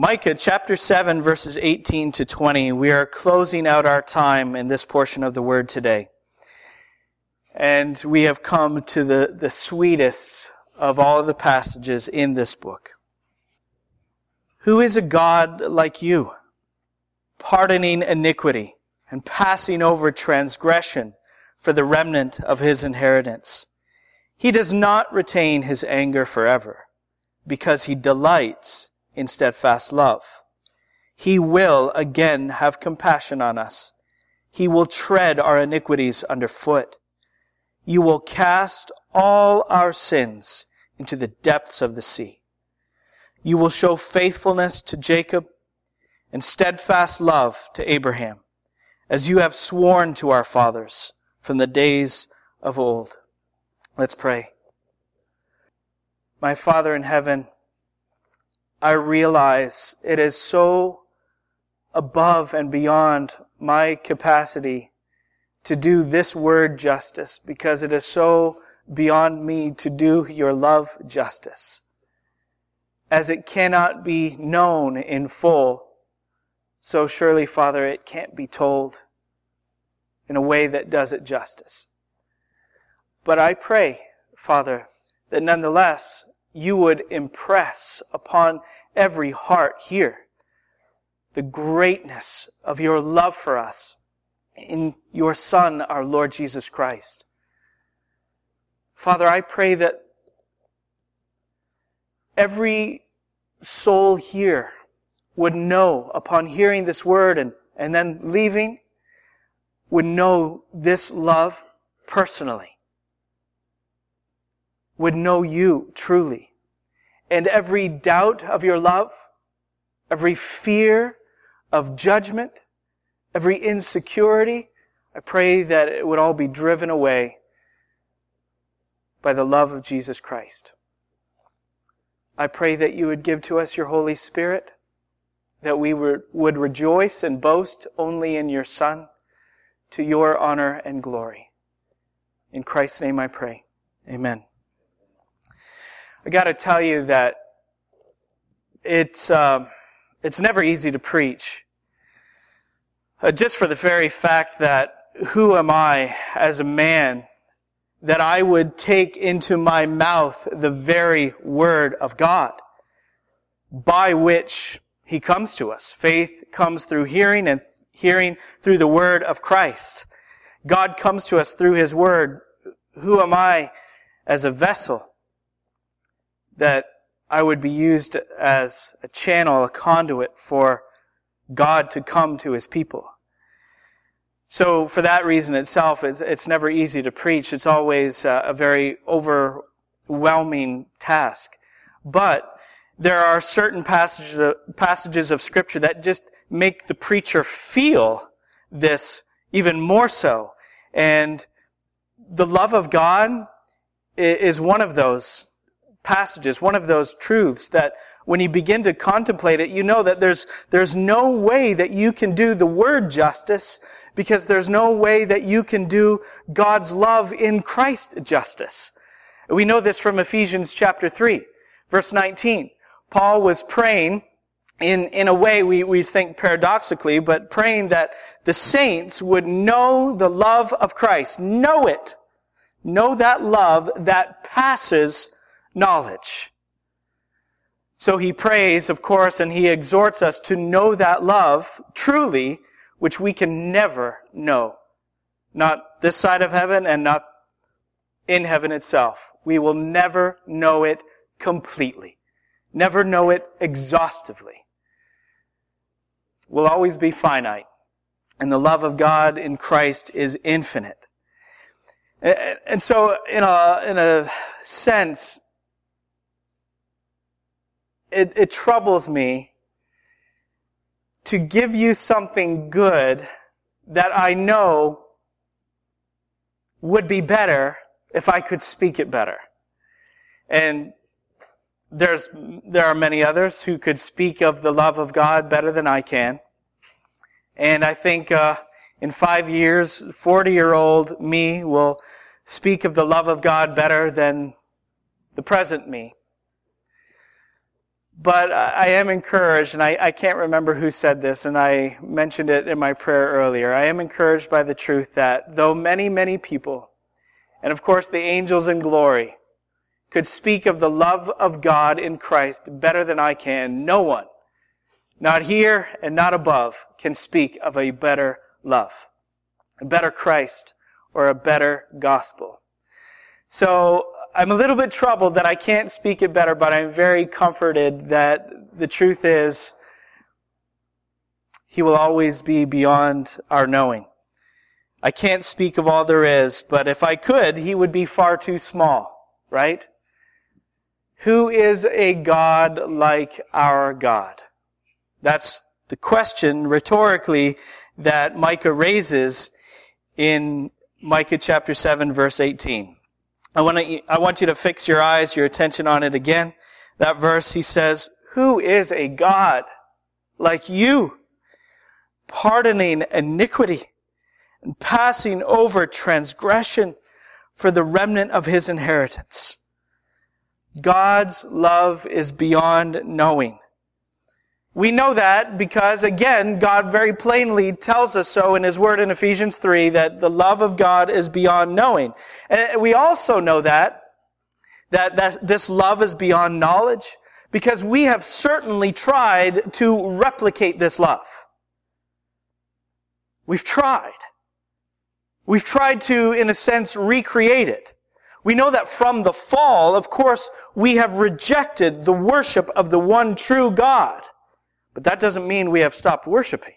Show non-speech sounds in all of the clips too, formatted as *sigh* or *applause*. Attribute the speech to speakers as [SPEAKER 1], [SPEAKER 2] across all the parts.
[SPEAKER 1] Micah chapter 7, verses 18 to 20. We are closing out our time in this portion of the word today. And we have come to the, the sweetest of all the passages in this book. Who is a God like you, pardoning iniquity and passing over transgression for the remnant of his inheritance? He does not retain his anger forever because he delights in steadfast love. He will again have compassion on us. He will tread our iniquities underfoot. You will cast all our sins into the depths of the sea. You will show faithfulness to Jacob and steadfast love to Abraham, as you have sworn to our fathers from the days of old. Let's pray. My Father in heaven, I realize it is so above and beyond my capacity to do this word justice because it is so beyond me to do your love justice. As it cannot be known in full, so surely, Father, it can't be told in a way that does it justice. But I pray, Father, that nonetheless you would impress upon every heart here the greatness of your love for us in your Son, our Lord Jesus Christ. Father, I pray that every soul here would know upon hearing this word and, and then leaving, would know this love personally would know you truly. And every doubt of your love, every fear of judgment, every insecurity, I pray that it would all be driven away by the love of Jesus Christ. I pray that you would give to us your Holy Spirit, that we would rejoice and boast only in your Son, to your honor and glory. In Christ's name I pray. Amen. I got to tell you that it's uh, it's never easy to preach. Uh, just for the very fact that who am I as a man that I would take into my mouth the very word of God by which he comes to us. Faith comes through hearing and hearing through the word of Christ. God comes to us through his word. Who am I as a vessel? That I would be used as a channel, a conduit for God to come to his people. So for that reason itself, it's, it's never easy to preach. It's always a, a very overwhelming task. But there are certain passages of, passages of scripture that just make the preacher feel this even more so. And the love of God is one of those passages, one of those truths that when you begin to contemplate it, you know that there's, there's no way that you can do the word justice because there's no way that you can do God's love in Christ justice. We know this from Ephesians chapter 3, verse 19. Paul was praying in, in a way we, we think paradoxically, but praying that the saints would know the love of Christ. Know it. Know that love that passes knowledge. So he prays, of course, and he exhorts us to know that love truly, which we can never know. Not this side of heaven and not in heaven itself. We will never know it completely. Never know it exhaustively. We'll always be finite. And the love of God in Christ is infinite. And so, in a, in a sense, it, it troubles me to give you something good that I know would be better if I could speak it better. And there's, there are many others who could speak of the love of God better than I can. And I think, uh, in five years, 40 year old me will speak of the love of God better than the present me. But I am encouraged, and I, I, can't remember who said this, and I mentioned it in my prayer earlier. I am encouraged by the truth that though many, many people, and of course the angels in glory, could speak of the love of God in Christ better than I can, no one, not here and not above, can speak of a better love, a better Christ, or a better gospel. So I'm a little bit troubled that I can't speak it better, but I'm very comforted that the truth is He will always be beyond our knowing. I can't speak of all there is, but if I could, He would be far too small, right? Who is a God like our God? That's the question rhetorically that Micah raises in Micah chapter 7 verse 18. I want, to, I want you to fix your eyes, your attention on it again. That verse, he says, Who is a God like you, pardoning iniquity and passing over transgression for the remnant of his inheritance? God's love is beyond knowing. We know that because, again, God very plainly tells us so in His Word in Ephesians 3 that the love of God is beyond knowing. And we also know that, that, that this love is beyond knowledge because we have certainly tried to replicate this love. We've tried. We've tried to, in a sense, recreate it. We know that from the fall, of course, we have rejected the worship of the one true God. But that doesn't mean we have stopped worshiping.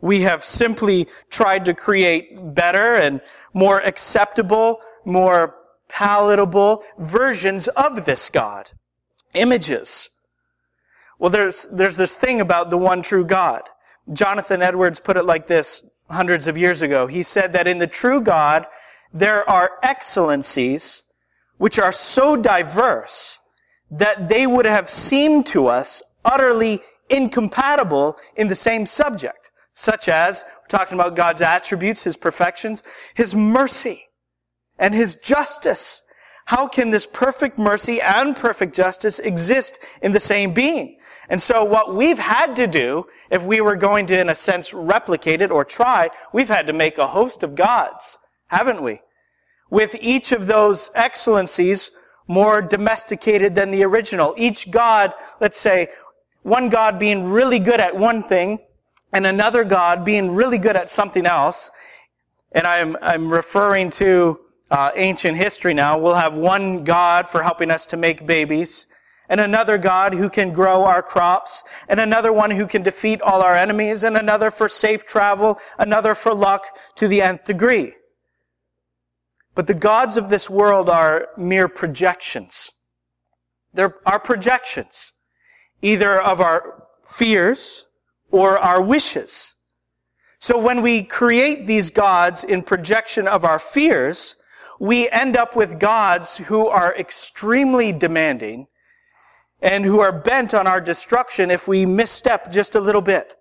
[SPEAKER 1] We have simply tried to create better and more acceptable, more palatable versions of this God. Images. Well, there's, there's this thing about the one true God. Jonathan Edwards put it like this hundreds of years ago. He said that in the true God, there are excellencies which are so diverse that they would have seemed to us utterly incompatible in the same subject, such as, we're talking about God's attributes, His perfections, His mercy, and His justice. How can this perfect mercy and perfect justice exist in the same being? And so what we've had to do, if we were going to, in a sense, replicate it or try, we've had to make a host of gods, haven't we? With each of those excellencies more domesticated than the original. Each God, let's say, one God being really good at one thing and another God being really good at something else. And I'm, I'm referring to uh, ancient history now. We'll have one God for helping us to make babies, and another God who can grow our crops, and another one who can defeat all our enemies, and another for safe travel, another for luck to the nth degree. But the gods of this world are mere projections. They're our projections either of our fears or our wishes. So when we create these gods in projection of our fears, we end up with gods who are extremely demanding and who are bent on our destruction if we misstep just a little bit.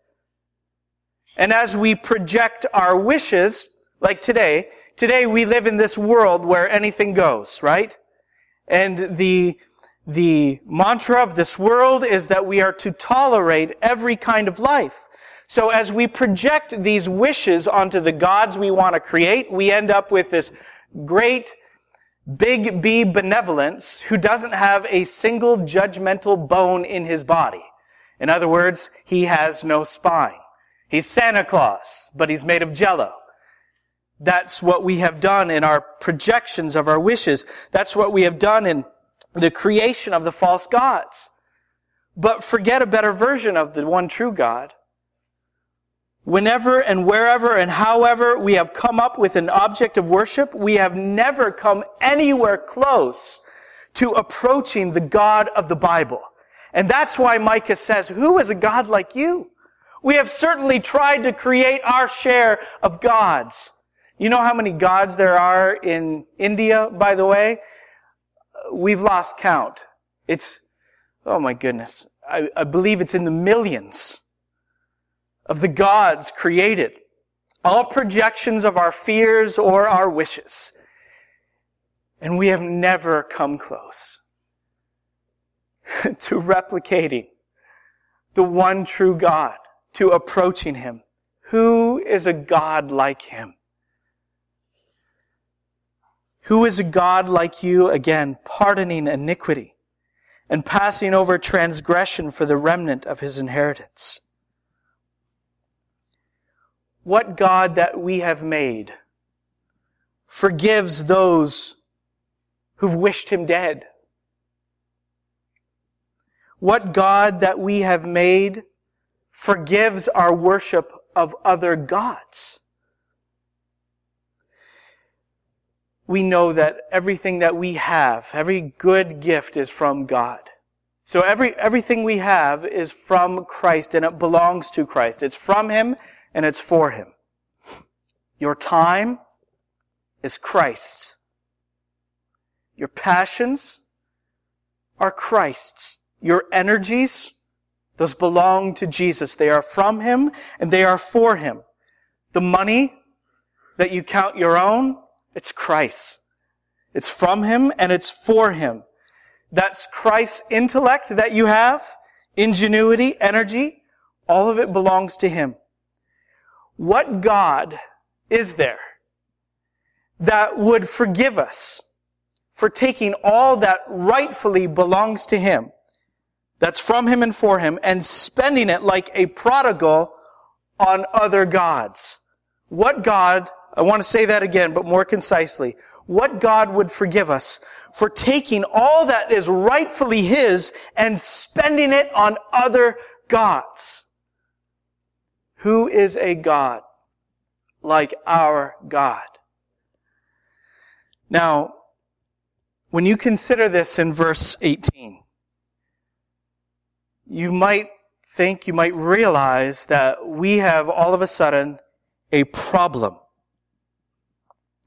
[SPEAKER 1] And as we project our wishes, like today, today we live in this world where anything goes, right? And the the mantra of this world is that we are to tolerate every kind of life. So as we project these wishes onto the gods we want to create, we end up with this great big B benevolence who doesn't have a single judgmental bone in his body. In other words, he has no spine. He's Santa Claus, but he's made of jello. That's what we have done in our projections of our wishes. That's what we have done in the creation of the false gods. But forget a better version of the one true God. Whenever and wherever and however we have come up with an object of worship, we have never come anywhere close to approaching the God of the Bible. And that's why Micah says, who is a God like you? We have certainly tried to create our share of gods. You know how many gods there are in India, by the way? We've lost count. It's, oh my goodness. I, I believe it's in the millions of the gods created. All projections of our fears or our wishes. And we have never come close. *laughs* to replicating the one true God, to approaching Him. Who is a God like Him? Who is a God like you, again, pardoning iniquity and passing over transgression for the remnant of His inheritance? What God that we have made forgives those who've wished Him dead? What God that we have made forgives our worship of other gods. We know that everything that we have, every good gift is from God. So every, everything we have is from Christ and it belongs to Christ. It's from Him and it's for Him. Your time is Christ's. Your passions are Christ's. Your energies, those belong to Jesus. They are from Him and they are for Him. The money that you count your own, it's Christ. It's from Him and it's for Him. That's Christ's intellect that you have, ingenuity, energy, all of it belongs to Him. What God is there that would forgive us for taking all that rightfully belongs to Him that's from him and for him and spending it like a prodigal on other gods. What God, I want to say that again, but more concisely, what God would forgive us for taking all that is rightfully his and spending it on other gods. Who is a God like our God? Now, when you consider this in verse 18, you might think, you might realize that we have all of a sudden a problem.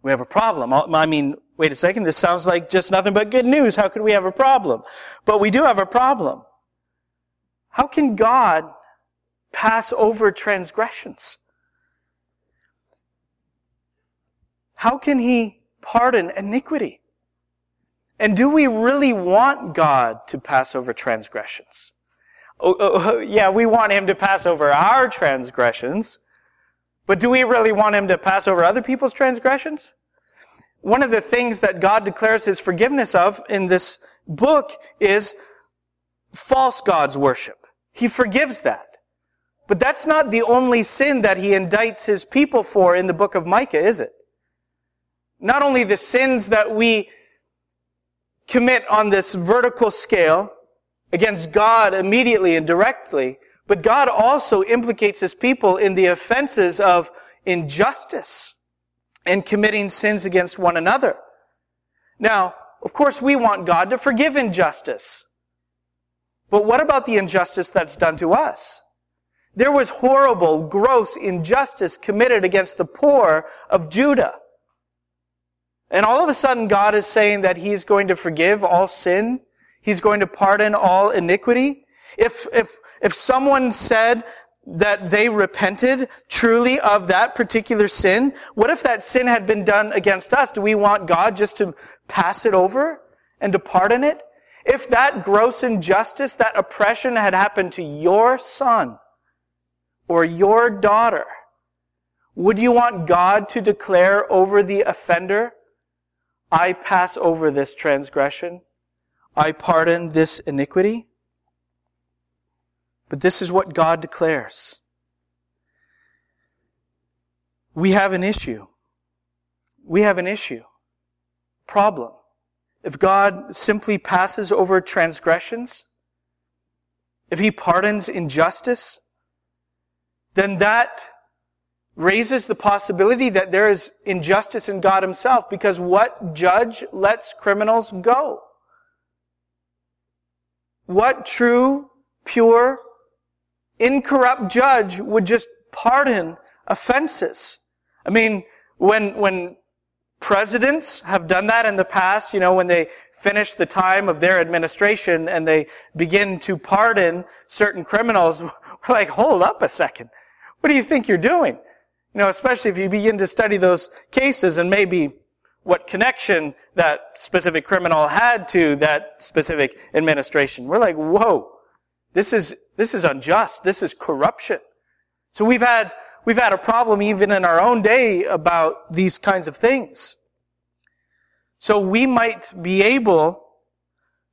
[SPEAKER 1] We have a problem. I mean, wait a second, this sounds like just nothing but good news. How could we have a problem? But we do have a problem. How can God pass over transgressions? How can He pardon iniquity? And do we really want God to pass over transgressions? Oh, oh, oh, yeah, we want him to pass over our transgressions, but do we really want him to pass over other people's transgressions? One of the things that God declares his forgiveness of in this book is false gods worship. He forgives that. But that's not the only sin that he indicts his people for in the book of Micah, is it? Not only the sins that we commit on this vertical scale, against God immediately and directly, but God also implicates his people in the offenses of injustice and committing sins against one another. Now, of course, we want God to forgive injustice. But what about the injustice that's done to us? There was horrible, gross injustice committed against the poor of Judah. And all of a sudden, God is saying that He's going to forgive all sin He's going to pardon all iniquity. If, if, if someone said that they repented truly of that particular sin, what if that sin had been done against us? Do we want God just to pass it over and to pardon it? If that gross injustice, that oppression had happened to your son or your daughter, would you want God to declare over the offender, I pass over this transgression? I pardon this iniquity. But this is what God declares. We have an issue. We have an issue. Problem. If God simply passes over transgressions, if He pardons injustice, then that raises the possibility that there is injustice in God Himself because what judge lets criminals go? What true, pure, incorrupt judge would just pardon offenses? I mean, when, when presidents have done that in the past, you know, when they finish the time of their administration and they begin to pardon certain criminals, *laughs* we're like, hold up a second. What do you think you're doing? You know, especially if you begin to study those cases and maybe what connection that specific criminal had to that specific administration. We're like, whoa, this is, this is unjust. This is corruption. So we've had, we've had a problem even in our own day about these kinds of things. So we might be able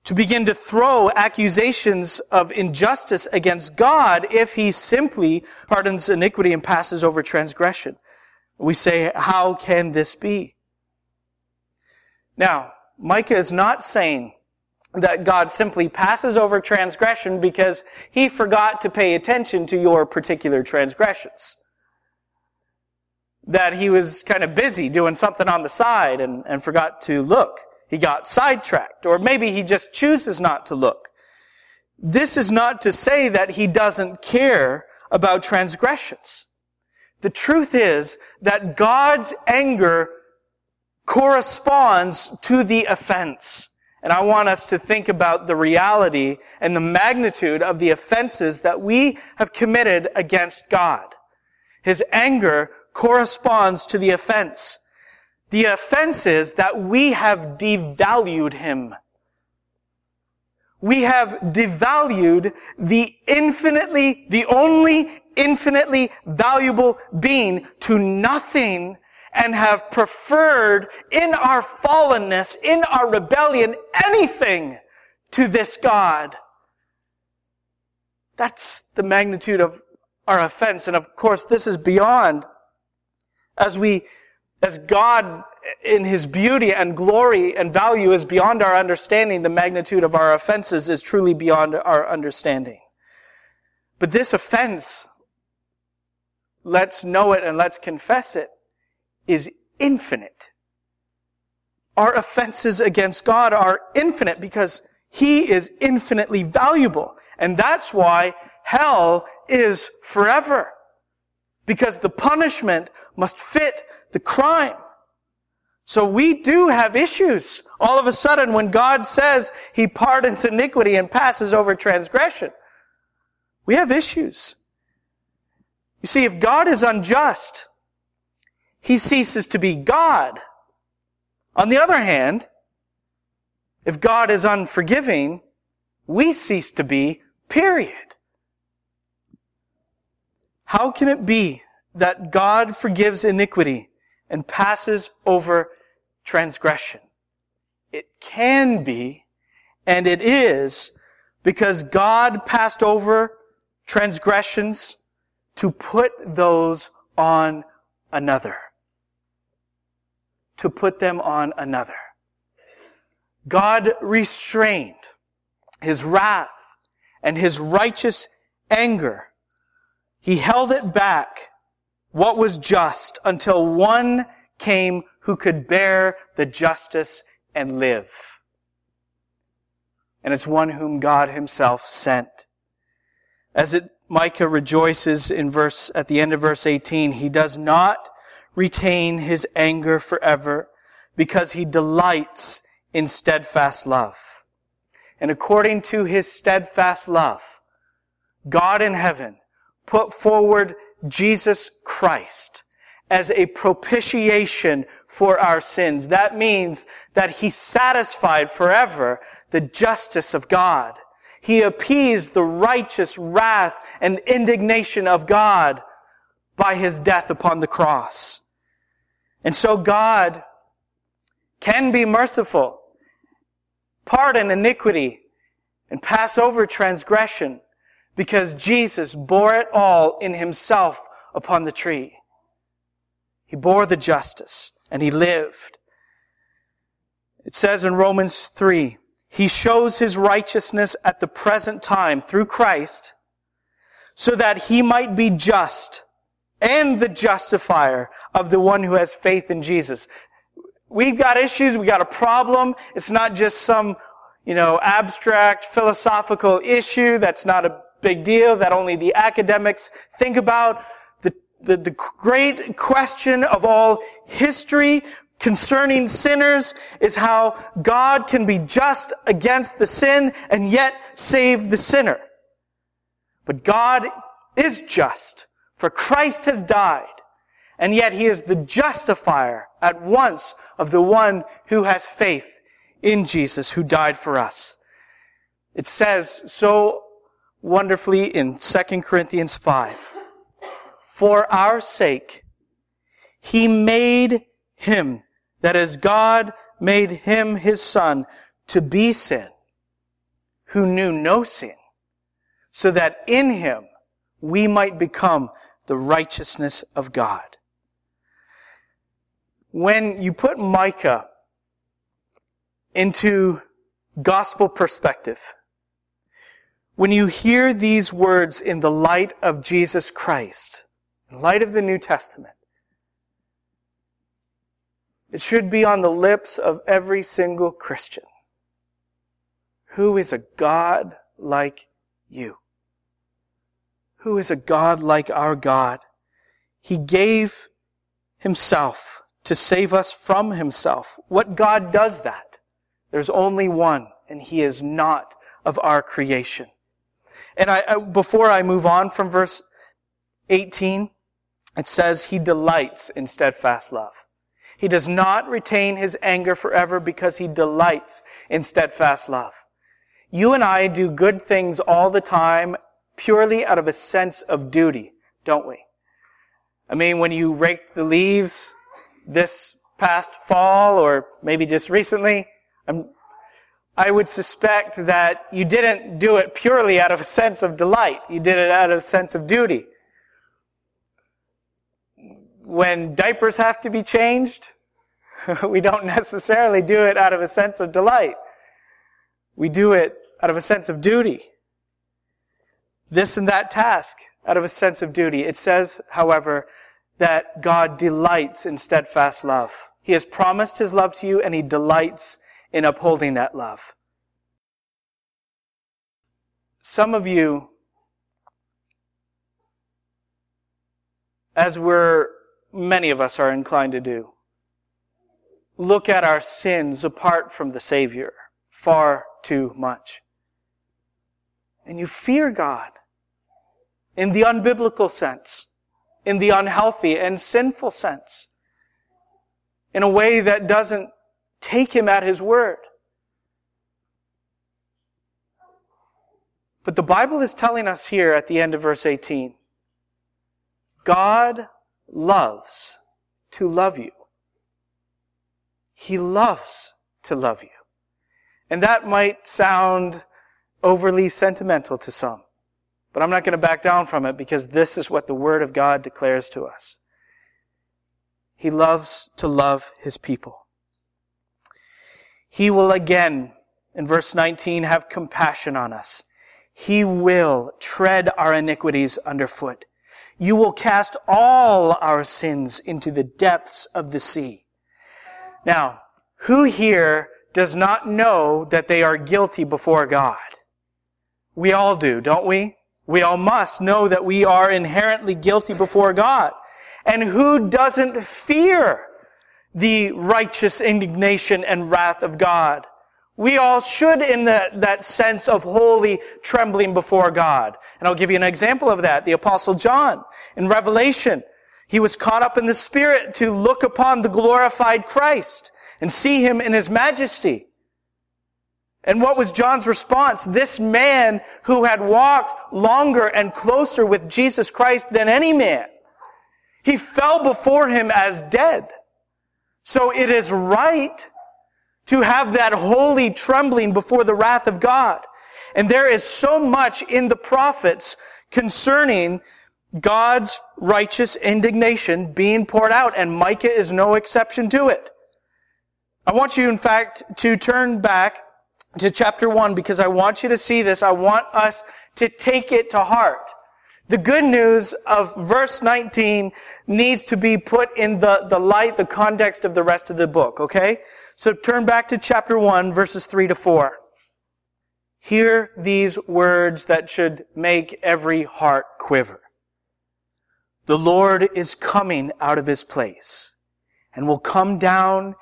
[SPEAKER 1] to begin to throw accusations of injustice against God if he simply pardons iniquity and passes over transgression. We say, how can this be? Now, Micah is not saying that God simply passes over transgression because he forgot to pay attention to your particular transgressions. That he was kind of busy doing something on the side and, and forgot to look. He got sidetracked. Or maybe he just chooses not to look. This is not to say that he doesn't care about transgressions. The truth is that God's anger corresponds to the offense. And I want us to think about the reality and the magnitude of the offenses that we have committed against God. His anger corresponds to the offense. The offense is that we have devalued him. We have devalued the infinitely, the only infinitely valuable being to nothing and have preferred in our fallenness, in our rebellion, anything to this God. That's the magnitude of our offense. And of course, this is beyond as we as God in His beauty and glory and value is beyond our understanding, the magnitude of our offenses is truly beyond our understanding. But this offense, let's know it and let's confess it, is infinite. Our offenses against God are infinite because He is infinitely valuable. And that's why hell is forever. Because the punishment must fit the crime. So we do have issues. All of a sudden, when God says He pardons iniquity and passes over transgression, we have issues. You see, if God is unjust, He ceases to be God. On the other hand, if God is unforgiving, we cease to be, period. How can it be that God forgives iniquity and passes over transgression. It can be, and it is, because God passed over transgressions to put those on another. To put them on another. God restrained his wrath and his righteous anger. He held it back what was just until one came who could bear the justice and live. And it's one whom God himself sent. As it, Micah rejoices in verse, at the end of verse 18, he does not retain his anger forever because he delights in steadfast love. And according to his steadfast love, God in heaven put forward Jesus Christ as a propitiation for our sins. That means that he satisfied forever the justice of God. He appeased the righteous wrath and indignation of God by his death upon the cross. And so God can be merciful, pardon iniquity, and pass over transgression because Jesus bore it all in himself upon the tree. He bore the justice and he lived. It says in Romans 3, he shows his righteousness at the present time through Christ so that he might be just and the justifier of the one who has faith in Jesus. We've got issues, we've got a problem. It's not just some, you know, abstract philosophical issue that's not a big deal that only the academics think about. The, the, the great question of all history concerning sinners is how God can be just against the sin and yet save the sinner. But God is just, for Christ has died, And yet he is the justifier at once of the one who has faith in Jesus who died for us. It says so wonderfully in 2 Corinthians 5. For our sake, he made him, that is God made him his son, to be sin, who knew no sin, so that in him we might become the righteousness of God. When you put Micah into gospel perspective, when you hear these words in the light of Jesus Christ, in light of the New Testament, it should be on the lips of every single Christian. Who is a God like you? Who is a God like our God? He gave himself to save us from himself. What God does that? There's only one, and he is not of our creation. And I, I, before I move on from verse 18, it says he delights in steadfast love. He does not retain his anger forever because he delights in steadfast love. You and I do good things all the time purely out of a sense of duty, don't we? I mean, when you rake the leaves this past fall or maybe just recently, I'm, I would suspect that you didn't do it purely out of a sense of delight. You did it out of a sense of duty. When diapers have to be changed, *laughs* we don't necessarily do it out of a sense of delight. We do it out of a sense of duty. This and that task out of a sense of duty. It says, however, that God delights in steadfast love. He has promised his love to you and he delights in upholding that love. Some of you, as we're, many of us are inclined to do, look at our sins apart from the Savior far too much. And you fear God in the unbiblical sense, in the unhealthy and sinful sense, in a way that doesn't Take him at his word. But the Bible is telling us here at the end of verse 18 God loves to love you. He loves to love you. And that might sound overly sentimental to some. But I'm not going to back down from it because this is what the Word of God declares to us. He loves to love His people. He will again, in verse 19, have compassion on us. He will tread our iniquities underfoot. You will cast all our sins into the depths of the sea. Now, who here does not know that they are guilty before God? We all do, don't we? We all must know that we are inherently guilty before God. And who doesn't fear the righteous indignation and wrath of God. We all should in that, that sense of holy trembling before God. And I'll give you an example of that. The apostle John in Revelation, he was caught up in the spirit to look upon the glorified Christ and see him in his majesty. And what was John's response? This man who had walked longer and closer with Jesus Christ than any man, he fell before him as dead. So it is right to have that holy trembling before the wrath of God. And there is so much in the prophets concerning God's righteous indignation being poured out, and Micah is no exception to it. I want you, in fact, to turn back to chapter 1 because I want you to see this. I want us to take it to heart. The good news of verse 19 needs to be put in the, the light, the context of the rest of the book, okay? So turn back to chapter 1, verses 3 to 4. Hear these words that should make every heart quiver. The Lord is coming out of his place and will come down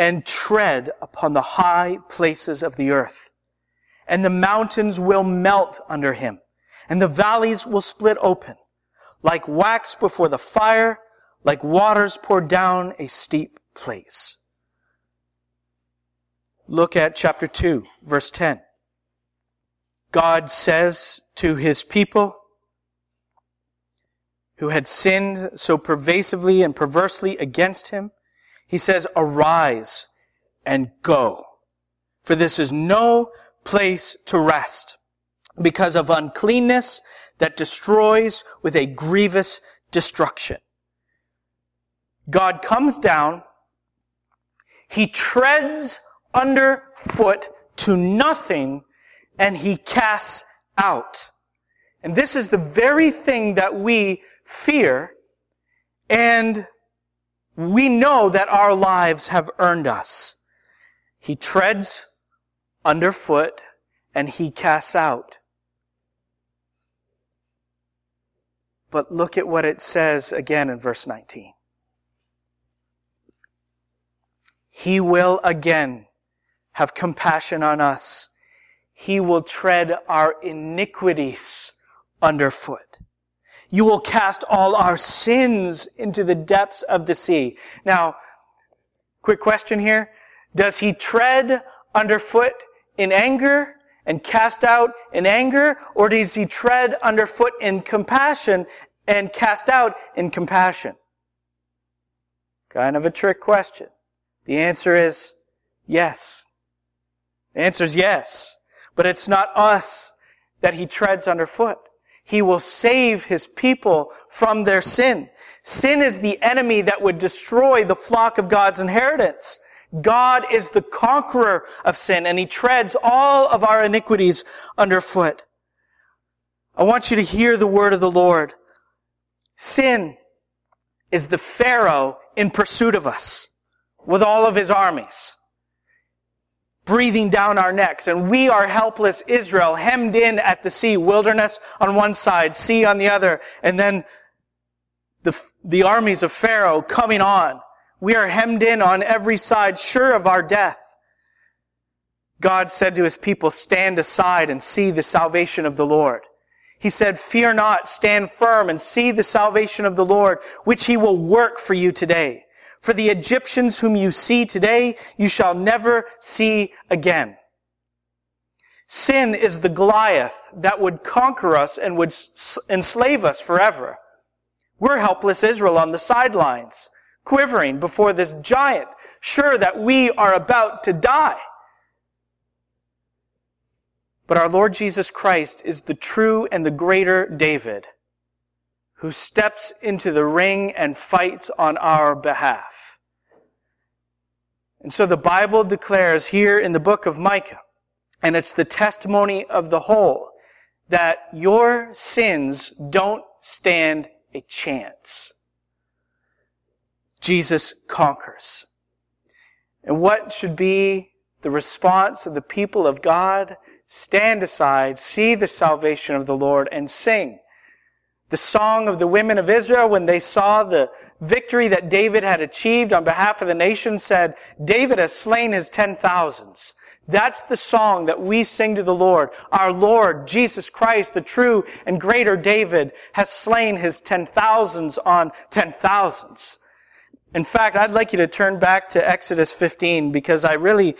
[SPEAKER 1] and tread upon the high places of the earth. And the mountains will melt under him and the valleys will split open. Like wax before the fire, like waters poured down a steep place. Look at chapter 2, verse 10. God says to his people who had sinned so pervasively and perversely against him, he says, arise and go. For this is no place to rest because of uncleanness that destroys with a grievous destruction. God comes down, he treads underfoot to nothing, and he casts out. And this is the very thing that we fear, and we know that our lives have earned us. He treads underfoot and he casts out. But look at what it says again in verse 19. He will again have compassion on us. He will tread our iniquities underfoot. You will cast all our sins into the depths of the sea. Now, quick question here. Does he tread underfoot in anger and cast out in anger, or does he tread underfoot in compassion and cast out in compassion? Kind of a trick question. The answer is yes. The answer is yes. But it's not us that he treads underfoot. He will save his people from their sin. Sin is the enemy that would destroy the flock of God's inheritance. God is the conqueror of sin and he treads all of our iniquities underfoot. I want you to hear the word of the Lord. Sin is the Pharaoh in pursuit of us with all of his armies breathing down our necks. And we are helpless Israel, hemmed in at the sea, wilderness on one side, sea on the other, and then the, the armies of Pharaoh coming on. We are hemmed in on every side, sure of our death. God said to his people, stand aside and see the salvation of the Lord. He said, fear not, stand firm and see the salvation of the Lord, which he will work for you today. For the Egyptians whom you see today, you shall never see again. Sin is the Goliath that would conquer us and would enslave us forever. We're helpless Israel on the sidelines quivering before this giant, sure that we are about to die. But our Lord Jesus Christ is the true and the greater David who steps into the ring and fights on our behalf. And so the Bible declares here in the book of Micah, and it's the testimony of the whole, that your sins don't stand a chance. Jesus conquers. And what should be the response of the people of God? Stand aside, see the salvation of the Lord, and sing. The song of the women of Israel when they saw the victory that David had achieved on behalf of the nation said, David has slain his ten thousands. That's the song that we sing to the Lord. Our Lord, Jesus Christ, the true and greater David, has slain his ten thousands on ten thousands. In fact, I'd like you to turn back to Exodus 15 because I really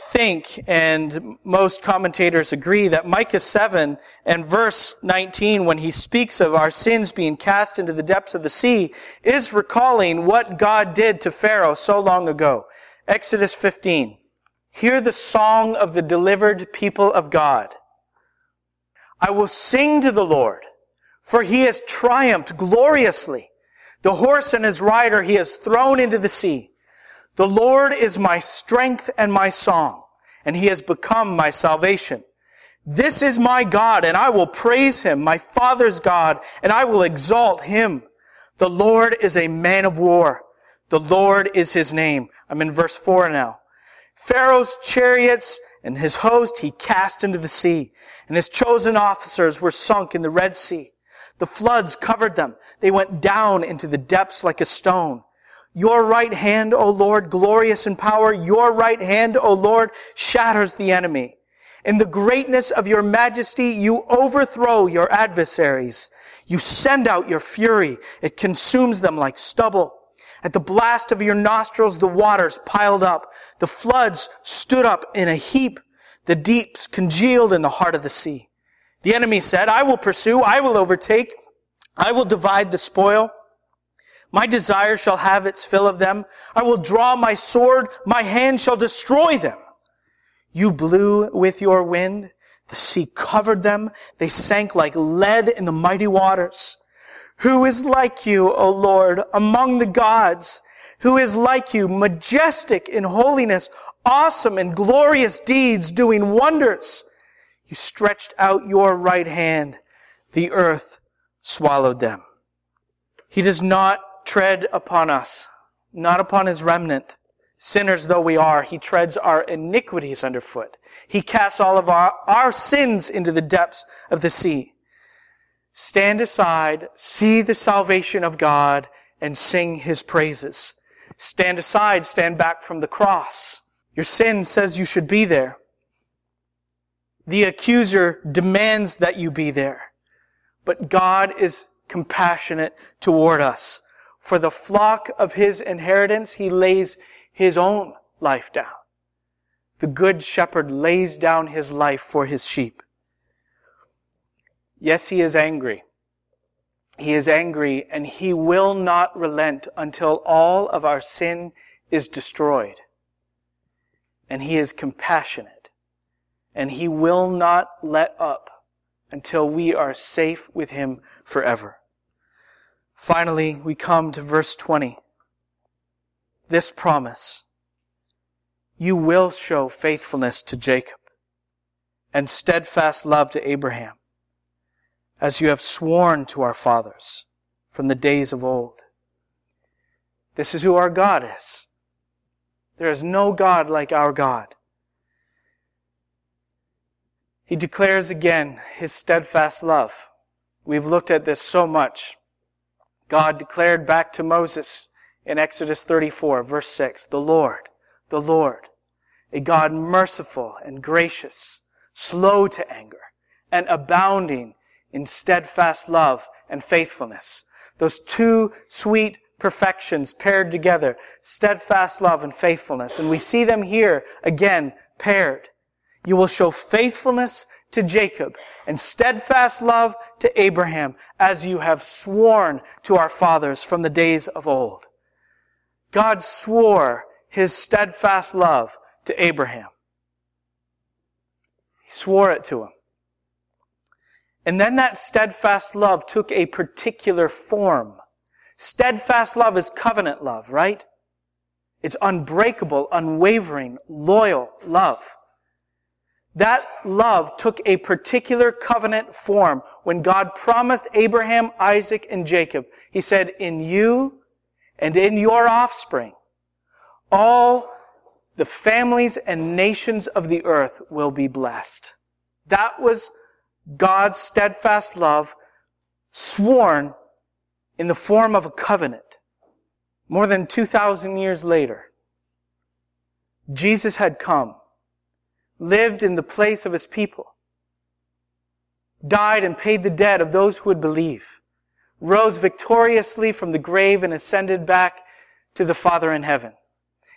[SPEAKER 1] think, and most commentators agree, that Micah 7 and verse 19, when he speaks of our sins being cast into the depths of the sea, is recalling what God did to Pharaoh so long ago. Exodus 15. Hear the song of the delivered people of God. I will sing to the Lord, for he has triumphed gloriously. The horse and his rider he has thrown into the sea. The Lord is my strength and my song, and he has become my salvation. This is my God, and I will praise him, my father's God, and I will exalt him. The Lord is a man of war. The Lord is his name. I'm in verse 4 now. Pharaoh's chariots and his host he cast into the sea, and his chosen officers were sunk in the Red Sea. The floods covered them. They went down into the depths like a stone. Your right hand, O Lord, glorious in power, your right hand, O Lord, shatters the enemy. In the greatness of your majesty, you overthrow your adversaries. You send out your fury. It consumes them like stubble. At the blast of your nostrils, the waters piled up. The floods stood up in a heap. The deeps congealed in the heart of the sea. The enemy said, I will pursue. I will overtake. I will divide the spoil. My desire shall have its fill of them. I will draw my sword. My hand shall destroy them. You blew with your wind. The sea covered them. They sank like lead in the mighty waters. Who is like you, O Lord, among the gods? Who is like you, majestic in holiness, awesome in glorious deeds, doing wonders? You stretched out your right hand. The earth swallowed them. He does not tread upon us, not upon his remnant. Sinners though we are, he treads our iniquities underfoot. He casts all of our, our sins into the depths of the sea. Stand aside, see the salvation of God, and sing his praises. Stand aside, stand back from the cross. Your sin says you should be there. The accuser demands that you be there. But God is compassionate toward us. For the flock of his inheritance, he lays his own life down. The good shepherd lays down his life for his sheep. Yes, he is angry. He is angry and he will not relent until all of our sin is destroyed. And he is compassionate and he will not let up until we are safe with him forever. Finally, we come to verse 20. This promise. You will show faithfulness to Jacob and steadfast love to Abraham, as you have sworn to our fathers from the days of old. This is who our God is. There is no God like our God. He declares again his steadfast love. We've looked at this so much. God declared back to Moses in Exodus 34, verse 6, the Lord, the Lord, a God merciful and gracious, slow to anger, and abounding in steadfast love and faithfulness. Those two sweet perfections paired together, steadfast love and faithfulness. And we see them here again paired. You will show faithfulness to Jacob and steadfast love to Abraham as you have sworn to our fathers from the days of old. God swore his steadfast love to Abraham. He swore it to him. And then that steadfast love took a particular form. Steadfast love is covenant love, right? It's unbreakable, unwavering, loyal love. That love took a particular covenant form when God promised Abraham, Isaac, and Jacob. He said, in you and in your offspring, all the families and nations of the earth will be blessed. That was God's steadfast love sworn in the form of a covenant. More than 2,000 years later, Jesus had come lived in the place of his people, died and paid the debt of those who would believe, rose victoriously from the grave and ascended back to the Father in heaven.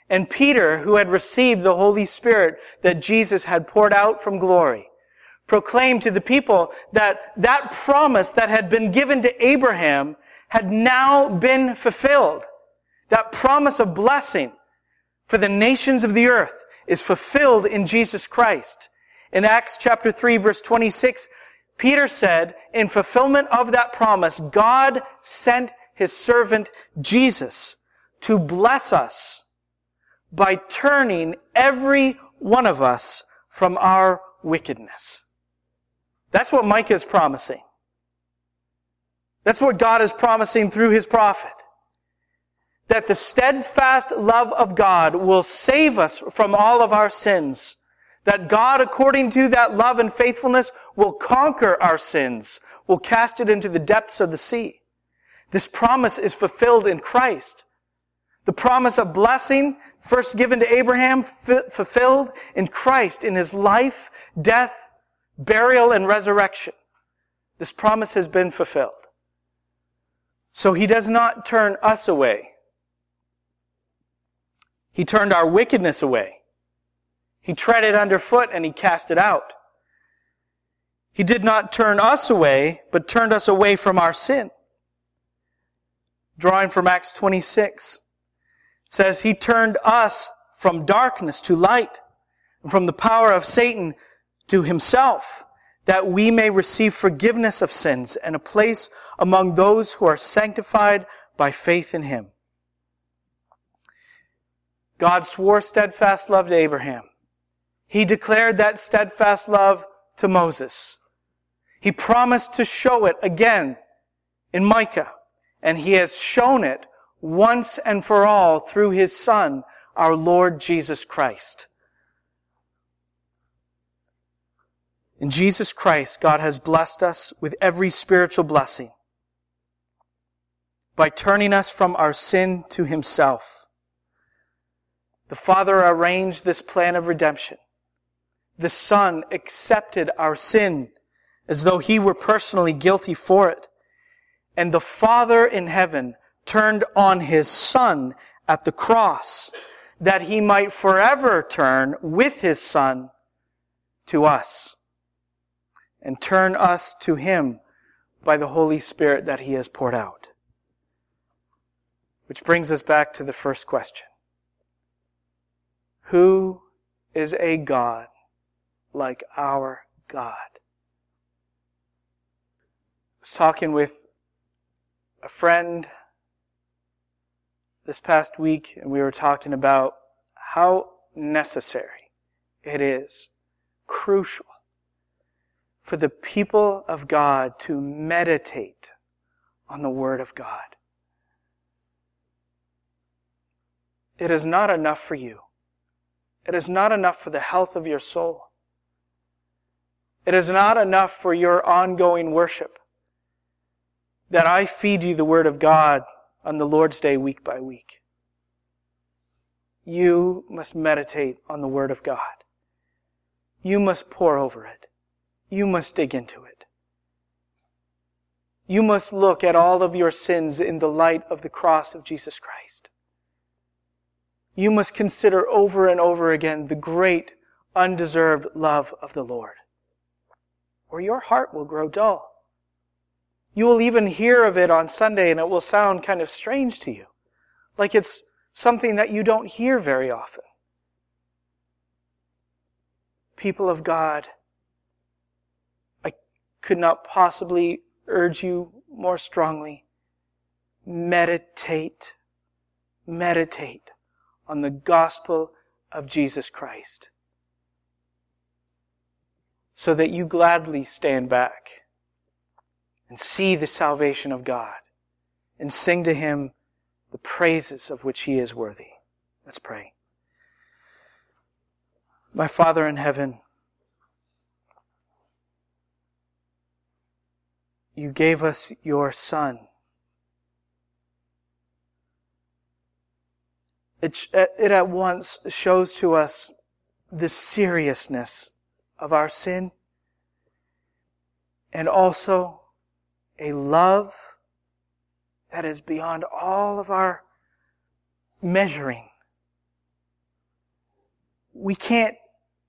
[SPEAKER 1] And Peter, who had received the Holy Spirit that Jesus had poured out from glory, proclaimed to the people that that promise that had been given to Abraham had now been fulfilled. That promise of blessing for the nations of the earth is fulfilled in Jesus Christ. In Acts chapter 3 verse 26, Peter said, in fulfillment of that promise, God sent his servant Jesus to bless us by turning every one of us from our wickedness. That's what Micah is promising. That's what God is promising through his prophet that the steadfast love of God will save us from all of our sins. That God, according to that love and faithfulness, will conquer our sins, will cast it into the depths of the sea. This promise is fulfilled in Christ. The promise of blessing, first given to Abraham, f- fulfilled in Christ in his life, death, burial, and resurrection. This promise has been fulfilled. So he does not turn us away. He turned our wickedness away. He treaded underfoot and he cast it out. He did not turn us away, but turned us away from our sin. Drawing from Acts 26, says he turned us from darkness to light, and from the power of Satan to himself, that we may receive forgiveness of sins and a place among those who are sanctified by faith in him. God swore steadfast love to Abraham. He declared that steadfast love to Moses. He promised to show it again in Micah, and he has shown it once and for all through his Son, our Lord Jesus Christ. In Jesus Christ, God has blessed us with every spiritual blessing by turning us from our sin to Himself. The Father arranged this plan of redemption. The Son accepted our sin as though He were personally guilty for it. And the Father in heaven turned on His Son at the cross that He might forever turn with His Son to us and turn us to Him by the Holy Spirit that He has poured out. Which brings us back to the first question. Who is a God like our God? I was talking with a friend this past week, and we were talking about how necessary it is, crucial, for the people of God to meditate on the Word of God. It is not enough for you. It is not enough for the health of your soul. It is not enough for your ongoing worship that I feed you the Word of God on the Lord's Day week by week. You must meditate on the Word of God. You must pore over it. You must dig into it. You must look at all of your sins in the light of the cross of Jesus Christ. You must consider over and over again the great, undeserved love of the Lord. Or your heart will grow dull. You will even hear of it on Sunday and it will sound kind of strange to you. Like it's something that you don't hear very often. People of God, I could not possibly urge you more strongly. Meditate, meditate on the gospel of Jesus Christ so that you gladly stand back and see the salvation of God and sing to Him the praises of which He is worthy. Let's pray. My Father in heaven, you gave us your Son. It, uh, it at once shows to us the seriousness of our sin and also a love that is beyond all of our measuring. We can't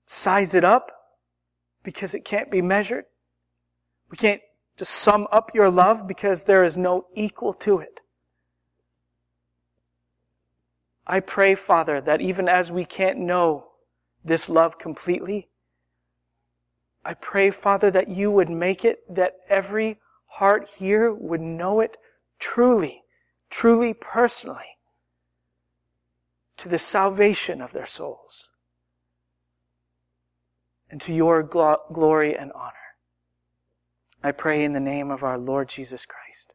[SPEAKER 1] size it up because it can't be measured. We can't just sum up your love because there is no equal to it. I pray, Father, that even as we can't know this love completely, I pray, Father, that you would make it that every heart here would know it truly, truly personally to the salvation of their souls and to your glory and honor. I pray in the name of our Lord Jesus Christ.